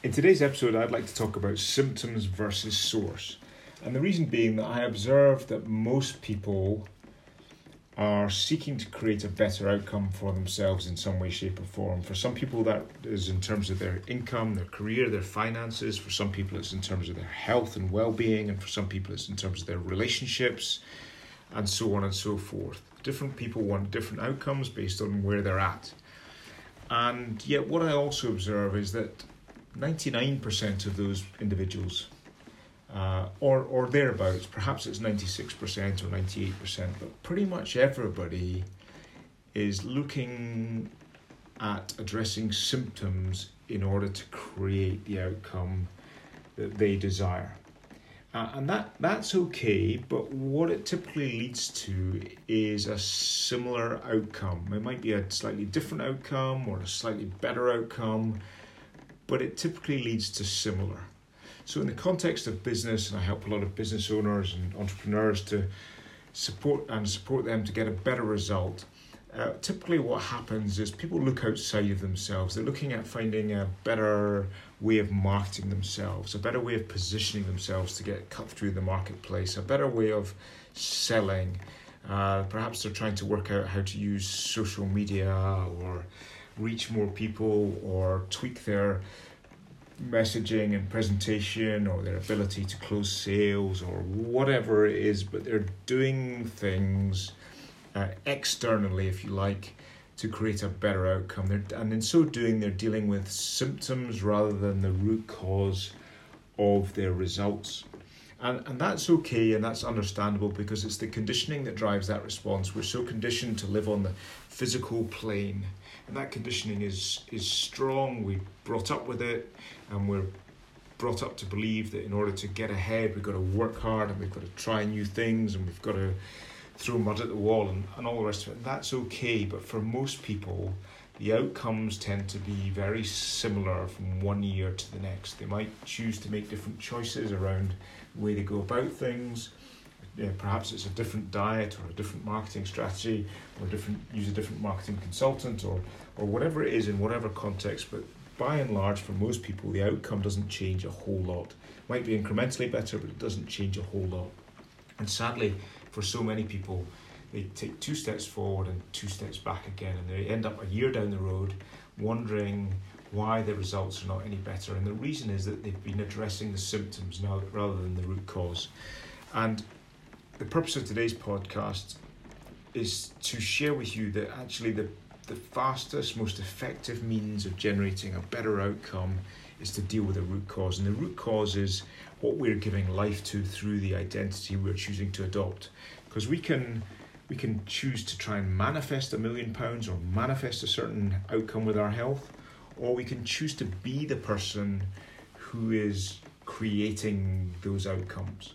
In today's episode, I'd like to talk about symptoms versus source. And the reason being that I observe that most people are seeking to create a better outcome for themselves in some way, shape, or form. For some people, that is in terms of their income, their career, their finances. For some people, it's in terms of their health and well being. And for some people, it's in terms of their relationships, and so on and so forth. Different people want different outcomes based on where they're at. And yet, what I also observe is that 99% of those individuals uh, or or thereabouts. Perhaps it's ninety six percent or ninety eight percent, but pretty much everybody is looking at addressing symptoms in order to create the outcome that they desire. Uh, and that that's okay, but what it typically leads to is a similar outcome. It might be a slightly different outcome or a slightly better outcome, but it typically leads to similar. So, in the context of business, and I help a lot of business owners and entrepreneurs to support and support them to get a better result. Uh, typically, what happens is people look outside of themselves. They're looking at finding a better way of marketing themselves, a better way of positioning themselves to get cut through the marketplace, a better way of selling. Uh, perhaps they're trying to work out how to use social media or reach more people or tweak their messaging and presentation or their ability to close sales or whatever it is, but they're doing things uh, externally, if you like, to create a better outcome. They're, and in so doing, they're dealing with symptoms rather than the root cause of their results. And, and that's okay and that's understandable because it's the conditioning that drives that response. We're so conditioned to live on the physical plane and that conditioning is is strong. We brought up with it, and we're brought up to believe that in order to get ahead, we've got to work hard and we've got to try new things and we've got to throw mud at the wall and, and all the rest of it. That's okay, but for most people, the outcomes tend to be very similar from one year to the next. They might choose to make different choices around way they go about things. Yeah, perhaps it's a different diet or a different marketing strategy or different use a different marketing consultant or or whatever it is in whatever context but by and large for most people the outcome doesn't change a whole lot. It might be incrementally better but it doesn't change a whole lot. And sadly for so many people they take two steps forward and two steps back again and they end up a year down the road wondering why the results are not any better and the reason is that they've been addressing the symptoms now rather than the root cause and the purpose of today's podcast is to share with you that actually the the fastest, most effective means of generating a better outcome is to deal with the root cause. And the root cause is what we're giving life to through the identity we're choosing to adopt. Because we can we can choose to try and manifest a million pounds or manifest a certain outcome with our health, or we can choose to be the person who is creating those outcomes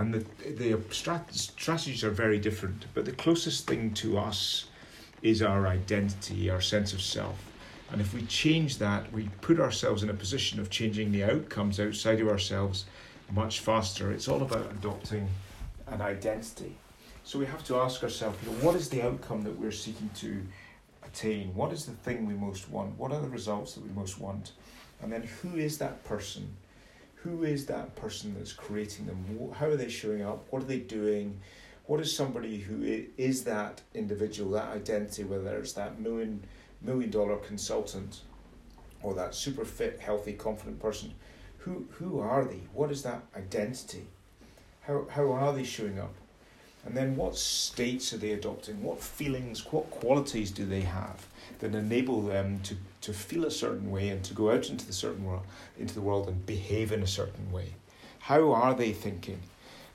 and the the strat- strategies are very different. But the closest thing to us is our identity, our sense of self. And if we change that, we put ourselves in a position of changing the outcomes outside of ourselves much faster. It's all about adopting an identity. So we have to ask ourselves, you know, what is the outcome that we're seeking to attain? What is the thing we most want? What are the results that we most want? And then who is that person? who is that person that's creating them? How are they showing up? What are they doing? What is somebody who is that individual, that identity, whether it's that million million dollar consultant or that super fit, healthy, confident person? Who who are they? What is that identity? How how are they showing up? And then what states are they adopting? What feelings, what qualities do they have that enable them to, to feel a certain way and to go out into the certain world into the world and behave in a certain way? How are they thinking?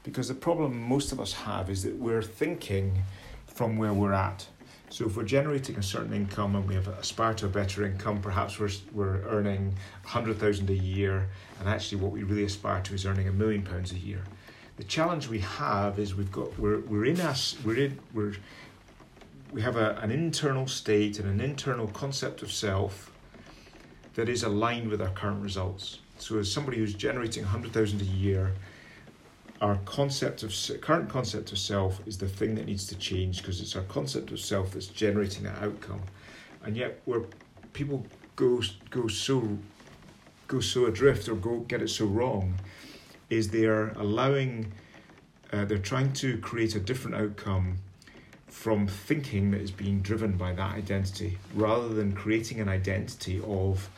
Because the problem most of us have is that we're thinking from where we're at. So if we're generating a certain income and we have aspire to a better income, perhaps we're, we're earning 100,000 a year and actually what we really aspire to is earning a million pounds a year the challenge we have is we've got we're we're in us we're in we're we have a, an internal state and an internal concept of self that is aligned with our current results. So, as somebody who's generating 100,000 a year, our concept of current concept of self is the thing that needs to change because it's our concept of self that's generating that outcome, and yet where people go go so go so adrift or go get it so wrong is they're allowing, uh, they're trying to create a different outcome from thinking that is being driven by that identity rather than creating an identity of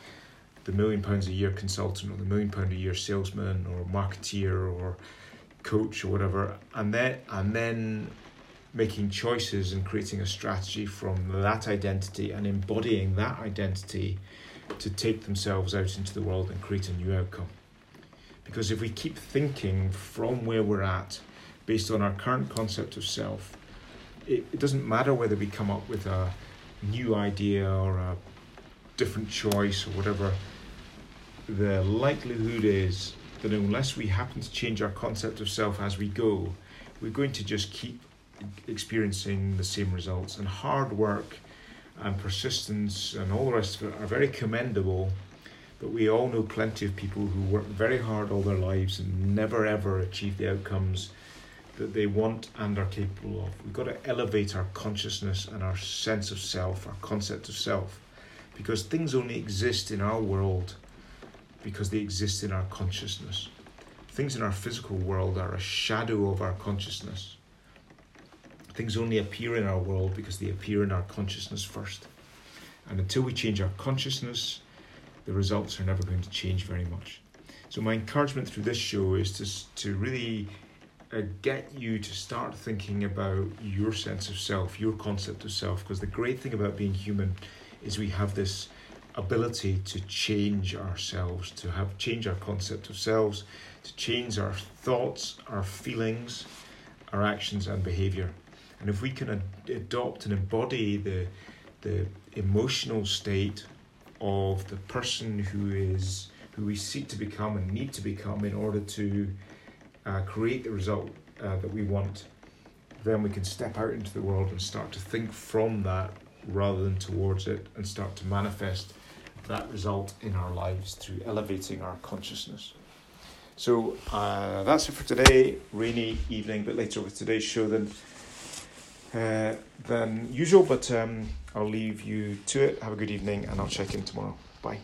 the million pounds a year consultant or the million pound a year salesman or marketeer or coach or whatever and then and then making choices and creating a strategy from that identity and embodying that identity to take themselves out into the world and create a new outcome because if we keep thinking from where we're at based on our current concept of self it, it doesn't matter whether we come up with a new idea or a different choice or whatever, the likelihood is that unless we happen to change our concept of self as we go, we're going to just keep experiencing the same results. And hard work and persistence and all the rest of it are very commendable, but we all know plenty of people who work very hard all their lives and never ever achieve the outcomes that they want and are capable of. We've got to elevate our consciousness and our sense of self, our concept of self, because things only exist in our world because they exist in our consciousness. Things in our physical world are a shadow of our consciousness. Things only appear in our world because they appear in our consciousness first. And until we change our consciousness, the results are never going to change very much. So, my encouragement through this show is to, to really uh, get you to start thinking about your sense of self, your concept of self. Because the great thing about being human is we have this ability to change ourselves, to have change our concept of selves, to change our thoughts, our feelings, our actions and behavior. And if we can ad- adopt and embody the the emotional state of the person who is who we seek to become and need to become in order to uh, create the result uh, that we want, then we can step out into the world and start to think from that rather than towards it and start to manifest that result in our lives through elevating our consciousness. So uh, that's it for today. Rainy evening, a bit later with today's show than uh, than usual, but um, I'll leave you to it. Have a good evening, and I'll check in tomorrow. Bye.